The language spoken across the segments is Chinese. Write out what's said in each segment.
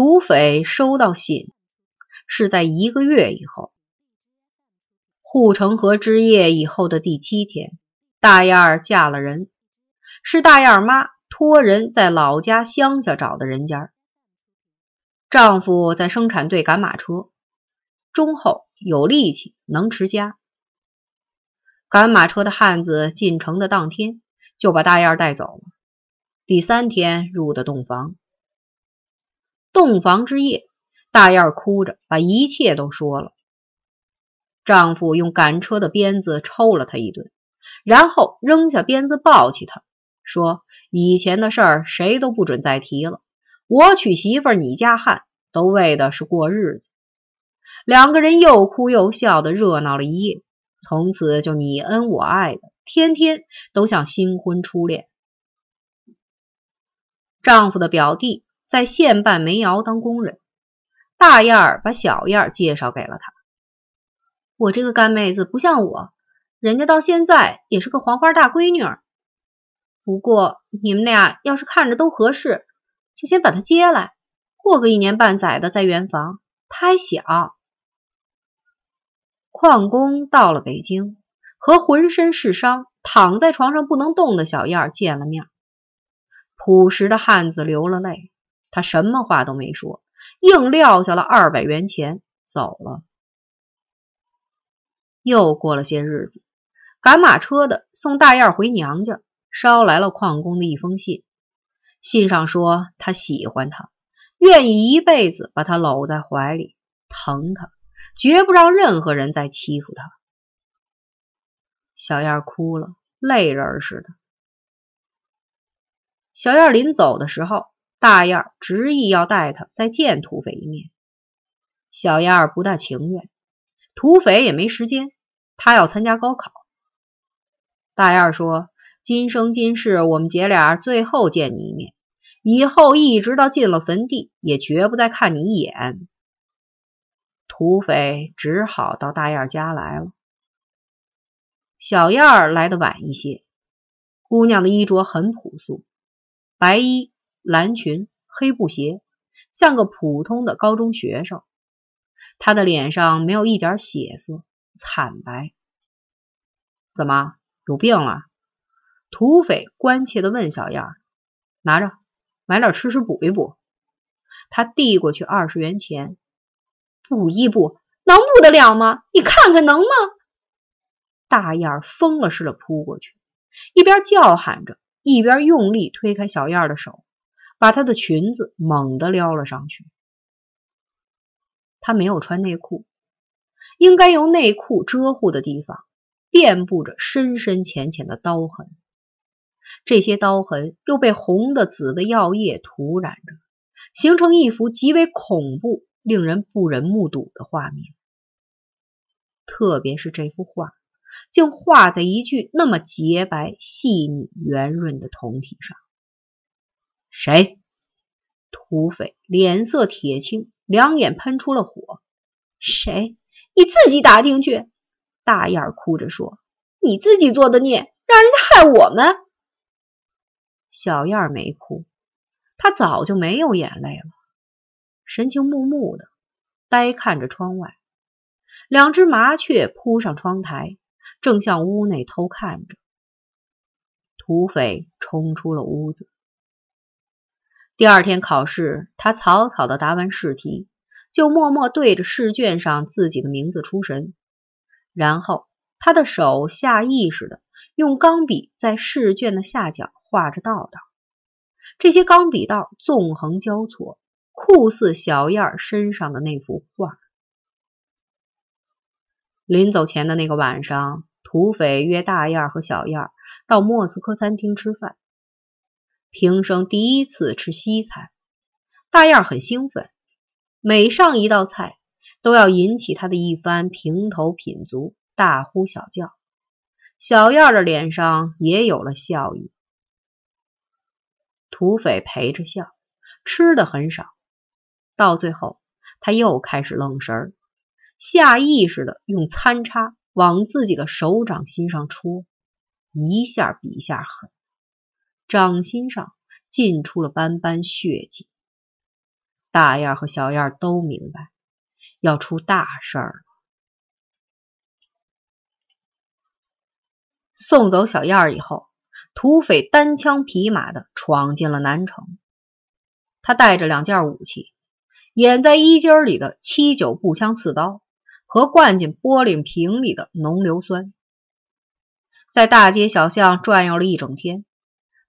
土匪收到信是在一个月以后，护城河之夜以后的第七天，大燕儿嫁了人，是大燕儿妈托人在老家乡下找的人家。丈夫在生产队赶马车，忠厚有力气，能持家。赶马车的汉子进城的当天，就把大燕儿带走了。第三天入的洞房。洞房之夜，大燕哭着把一切都说了。丈夫用赶车的鞭子抽了她一顿，然后扔下鞭子抱起她，说：“以前的事儿谁都不准再提了。我娶媳妇，你家汉，都为的是过日子。”两个人又哭又笑的热闹了一夜，从此就你恩我爱的，天天都像新婚初恋。丈夫的表弟。在县办煤窑当工人，大燕儿把小燕儿介绍给了他。我这个干妹子不像我，人家到现在也是个黄花大闺女儿。不过你们俩要是看着都合适，就先把她接来，过个一年半载的再圆房。她还小。矿工到了北京，和浑身是伤、躺在床上不能动的小燕儿见了面。朴实的汉子流了泪。他什么话都没说，硬撂下了二百元钱走了。又过了些日子，赶马车的送大燕回娘家，捎来了矿工的一封信。信上说他喜欢她，愿意一辈子把她搂在怀里，疼她，绝不让任何人再欺负她。小燕哭了，泪人似的。小燕临走的时候。大燕执意要带他再见土匪一面，小燕儿不大情愿。土匪也没时间，他要参加高考。大燕儿说：“今生今世，我们姐俩最后见你一面，以后一直到进了坟地，也绝不再看你一眼。”土匪只好到大燕家来了。小燕儿来的晚一些，姑娘的衣着很朴素，白衣。蓝裙、黑布鞋，像个普通的高中学生。他的脸上没有一点血色，惨白。怎么有病了？土匪关切的问小燕：“拿着，买点吃食补一补。”他递过去二十元钱，补一补能补得了吗？你看看能吗？大燕疯了似的扑过去，一边叫喊着，一边用力推开小燕的手。把她的裙子猛地撩了上去。她没有穿内裤，应该由内裤遮护的地方，遍布着深深浅浅的刀痕。这些刀痕又被红的、紫的药液涂染着，形成一幅极为恐怖、令人不忍目睹的画面。特别是这幅画，竟画在一具那么洁白、细腻、圆润的铜体上。谁？土匪脸色铁青，两眼喷出了火。谁？你自己打听去！大燕哭着说：“你自己做的孽，让人家害我们。”小燕没哭，她早就没有眼泪了，神情木木的，呆看着窗外。两只麻雀扑上窗台，正向屋内偷看着。土匪冲出了屋子。第二天考试，他草草的答完试题，就默默对着试卷上自己的名字出神，然后他的手下意识的用钢笔在试卷的下角画着道道，这些钢笔道纵横交错，酷似小燕身上的那幅画。临走前的那个晚上，土匪约大燕和小燕到莫斯科餐厅吃饭。平生第一次吃西餐，大燕很兴奋，每上一道菜都要引起他的一番评头品足、大呼小叫。小燕的脸上也有了笑意。土匪陪着笑，吃的很少。到最后，他又开始愣神儿，下意识的用餐叉往自己的手掌心上戳，一下比一下狠。掌心上浸出了斑斑血迹。大燕和小燕都明白，要出大事儿了。送走小燕以后，土匪单枪匹马的闯进了南城。他带着两件武器，掩在衣襟里的七九步枪刺刀和灌进玻璃瓶里的浓硫酸，在大街小巷转悠了一整天，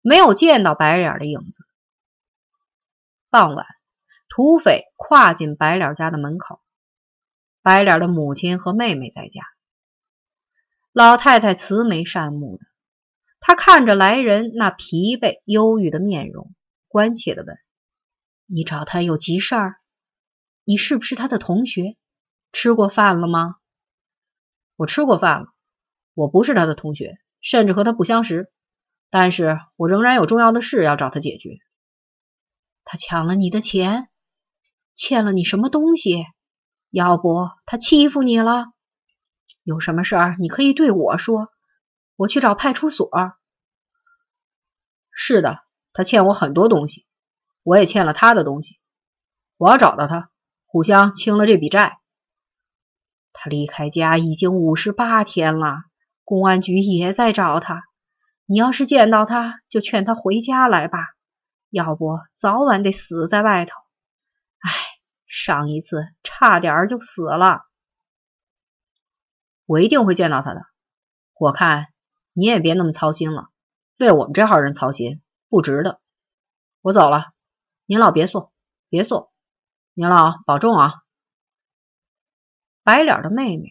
没有见到白脸的影子。傍晚，土匪跨进白脸家的门口，白脸的母亲和妹妹在家。老太太慈眉善目的，她看着来人那疲惫忧郁的面容，关切的问：“你找他有急事儿？你是不是他的同学？吃过饭了吗？”“我吃过饭了，我不是他的同学，甚至和他不相识，但是我仍然有重要的事要找他解决。”“他抢了你的钱，欠了你什么东西？要不他欺负你了？”有什么事儿你可以对我说，我去找派出所。是的，他欠我很多东西，我也欠了他的东西。我要找到他，互相清了这笔债。他离开家已经五十八天了，公安局也在找他。你要是见到他，就劝他回家来吧，要不早晚得死在外头。唉，上一次差点就死了。我一定会见到他的。我看你也别那么操心了，为我们这号人操心不值得。我走了，您老别送，别送，您老保重啊。白脸的妹妹，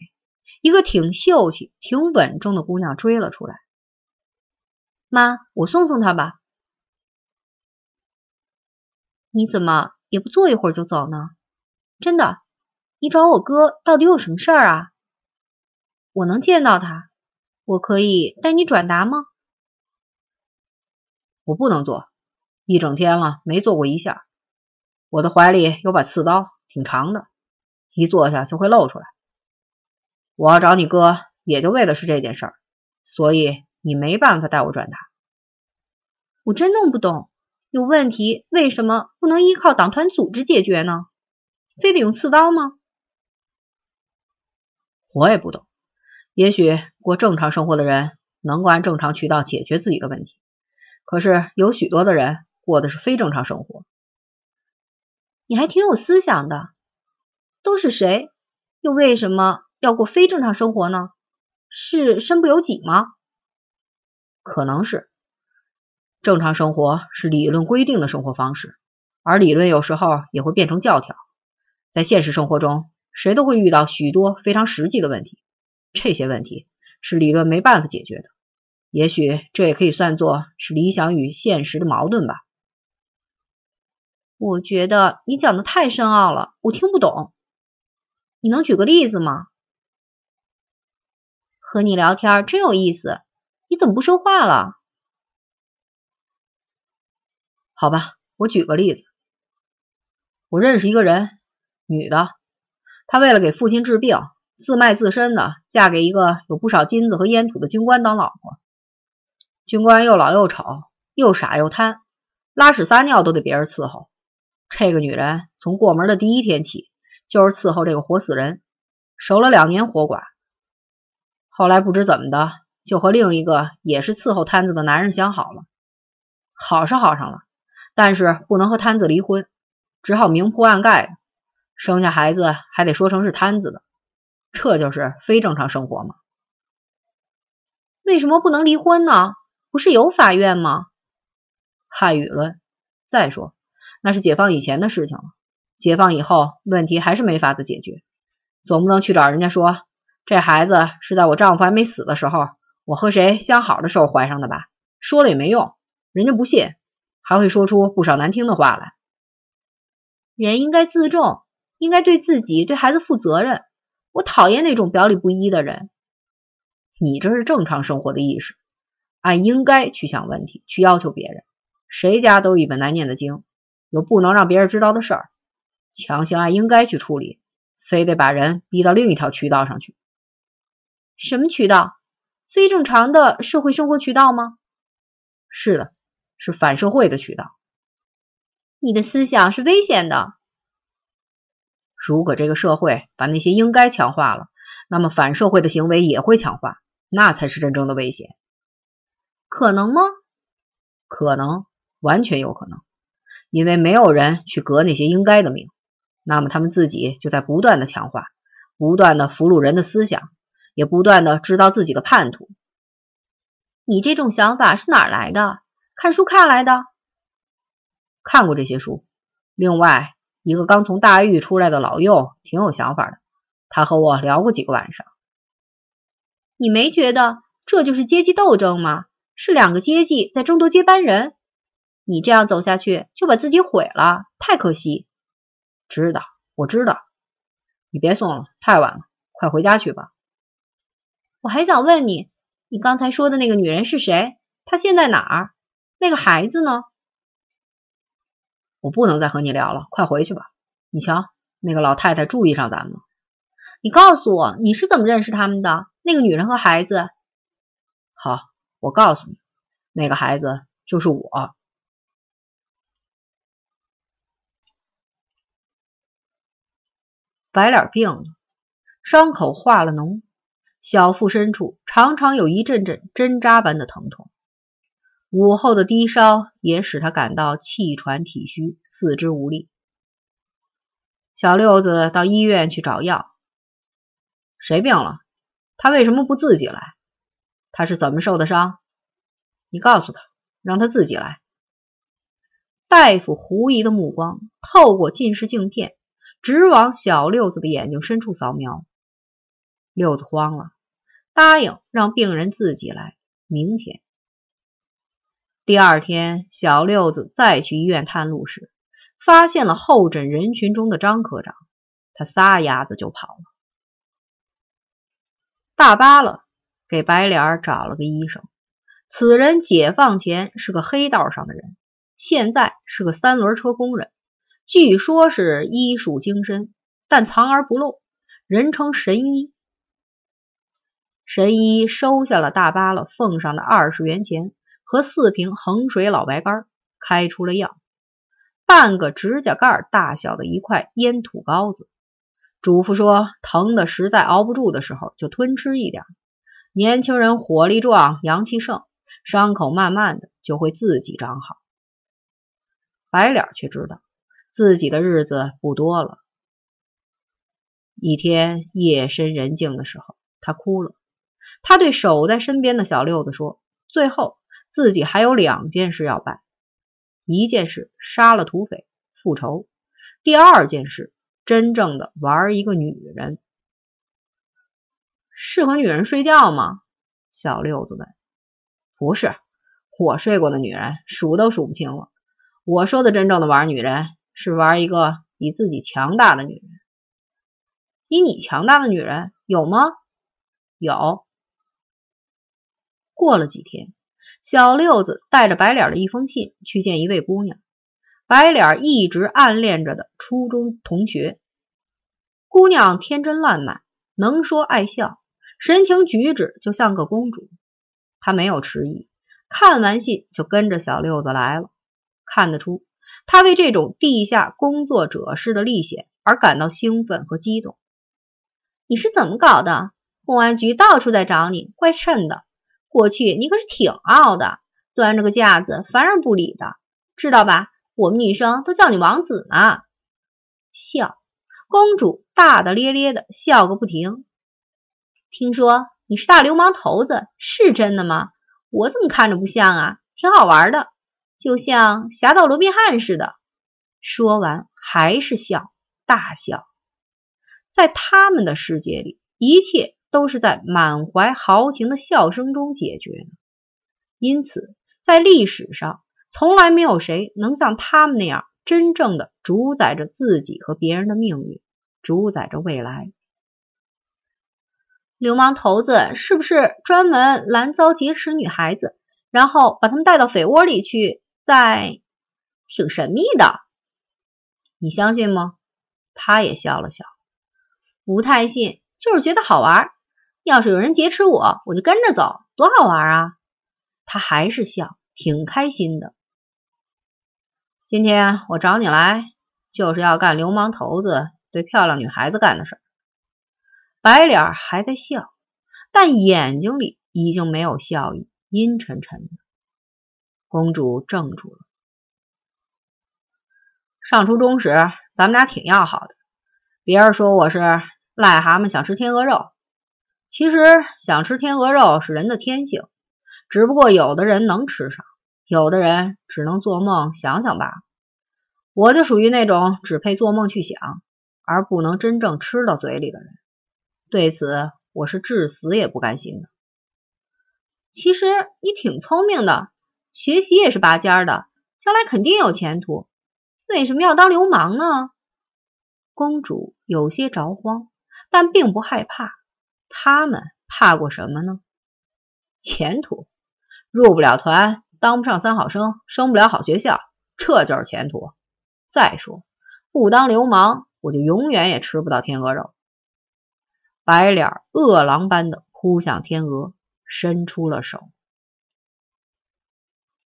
一个挺秀气、挺稳重的姑娘追了出来。妈，我送送他吧。你怎么也不坐一会儿就走呢？真的，你找我哥到底有什么事儿啊？我能见到他，我可以带你转达吗？我不能坐，一整天了没坐过一下。我的怀里有把刺刀，挺长的，一坐下就会露出来。我要找你哥，也就为的是这件事儿，所以你没办法带我转达。我真弄不懂，有问题为什么不能依靠党团组织解决呢？非得用刺刀吗？我也不懂。也许过正常生活的人能够按正常渠道解决自己的问题，可是有许多的人过的是非正常生活。你还挺有思想的，都是谁？又为什么要过非正常生活呢？是身不由己吗？可能是。正常生活是理论规定的生活方式，而理论有时候也会变成教条。在现实生活中，谁都会遇到许多非常实际的问题。这些问题是理论没办法解决的，也许这也可以算作是理想与现实的矛盾吧。我觉得你讲的太深奥了，我听不懂。你能举个例子吗？和你聊天真有意思，你怎么不说话了？好吧，我举个例子。我认识一个人，女的，她为了给父亲治病。自卖自身的，嫁给一个有不少金子和烟土的军官当老婆。军官又老又丑，又傻又贪，拉屎撒尿都得别人伺候。这个女人从过门的第一天起，就是伺候这个活死人，守了两年活寡。后来不知怎么的，就和另一个也是伺候摊子的男人相好了。好是好上了，但是不能和摊子离婚，只好明铺暗盖，生下孩子还得说成是摊子的。这就是非正常生活吗？为什么不能离婚呢？不是有法院吗？汉语论。再说，那是解放以前的事情了。解放以后，问题还是没法子解决。总不能去找人家说，这孩子是在我丈夫还没死的时候，我和谁相好的时候怀上的吧？说了也没用，人家不信，还会说出不少难听的话来。人应该自重，应该对自己、对孩子负责任。我讨厌那种表里不一的人。你这是正常生活的意识，按应该去想问题，去要求别人。谁家都一本难念的经，有不能让别人知道的事儿，强行按应该去处理，非得把人逼到另一条渠道上去。什么渠道？非正常的社会生活渠道吗？是的，是反社会的渠道。你的思想是危险的。如果这个社会把那些应该强化了，那么反社会的行为也会强化，那才是真正的危险。可能吗？可能，完全有可能。因为没有人去革那些应该的命，那么他们自己就在不断的强化，不断的俘虏人的思想，也不断的制造自己的叛徒。你这种想法是哪来的？看书看来的？看过这些书。另外一个刚从大狱出来的老幼挺有想法的，他和我聊过几个晚上。你没觉得这就是阶级斗争吗？是两个阶级在争夺接班人。你这样走下去，就把自己毁了，太可惜。知道，我知道。你别送了，太晚了，快回家去吧。我还想问你，你刚才说的那个女人是谁？她现在哪儿？那个孩子呢？我不能再和你聊了，快回去吧。你瞧，那个老太太注意上咱们了。你告诉我，你是怎么认识他们的？那个女人和孩子？好，我告诉你，那个孩子就是我。白脸病了，伤口化了脓，小腹深处常常有一阵阵针扎般的疼痛。午后的低烧也使他感到气喘体虚，四肢无力。小六子到医院去找药。谁病了？他为什么不自己来？他是怎么受的伤？你告诉他，让他自己来。大夫狐疑的目光透过近视镜片。直往小六子的眼睛深处扫描，六子慌了，答应让病人自己来。明天，第二天，小六子再去医院探路时，发现了候诊人群中的张科长，他撒丫子就跑了。大巴了，给白脸找了个医生。此人解放前是个黑道上的人，现在是个三轮车工人。据说是医术精深，但藏而不露，人称神医。神医收下了大巴了奉上的二十元钱和四瓶衡水老白干，开出了药，半个指甲盖大小的一块烟土膏子，嘱咐说疼的实在熬不住的时候就吞吃一点。年轻人火力壮，阳气盛，伤口慢慢的就会自己长好。白脸却知道。自己的日子不多了。一天夜深人静的时候，他哭了。他对守在身边的小六子说：“最后，自己还有两件事要办。一件事杀了土匪复仇；第二件事，真正的玩一个女人。是和女人睡觉吗？”小六子问。“不是，我睡过的女人数都数不清了。我说的真正的玩女人。”是玩一个比自己强大的女人，比你强大的女人有吗？有。过了几天，小六子带着白脸的一封信去见一位姑娘，白脸一直暗恋着的初中同学。姑娘天真烂漫，能说爱笑，神情举止就像个公主。她没有迟疑，看完信就跟着小六子来了。看得出。他为这种地下工作者式的历险而感到兴奋和激动。你是怎么搞的？公安局到处在找你，怪碜的。过去你可是挺傲的，端着个架子，烦人不理的，知道吧？我们女生都叫你王子呢。笑，公主大大咧咧的笑个不停。听说你是大流氓头子，是真的吗？我怎么看着不像啊？挺好玩的。就像侠盗罗宾汉似的，说完还是笑，大笑。在他们的世界里，一切都是在满怀豪情的笑声中解决的。因此，在历史上，从来没有谁能像他们那样真正的主宰着自己和别人的命运，主宰着未来。流氓头子是不是专门拦遭劫持女孩子，然后把他们带到匪窝里去？在，挺神秘的，你相信吗？他也笑了笑，不太信，就是觉得好玩。要是有人劫持我，我就跟着走，多好玩啊！他还是笑，挺开心的。今天我找你来，就是要干流氓头子对漂亮女孩子干的事儿。白脸还在笑，但眼睛里已经没有笑意，阴沉沉的。公主怔住了。上初中时，咱们俩挺要好的。别人说我是癞蛤蟆想吃天鹅肉，其实想吃天鹅肉是人的天性，只不过有的人能吃上，有的人只能做梦想想罢了。我就属于那种只配做梦去想，而不能真正吃到嘴里的人。对此，我是至死也不甘心的。其实你挺聪明的，学习也是拔尖的，将来肯定有前途。为什么要当流氓呢？公主有些着慌，但并不害怕。他们怕过什么呢？前途？入不了团，当不上三好生，升不了好学校，这就是前途。再说，不当流氓，我就永远也吃不到天鹅肉。白脸饿狼般的扑向天鹅，伸出了手。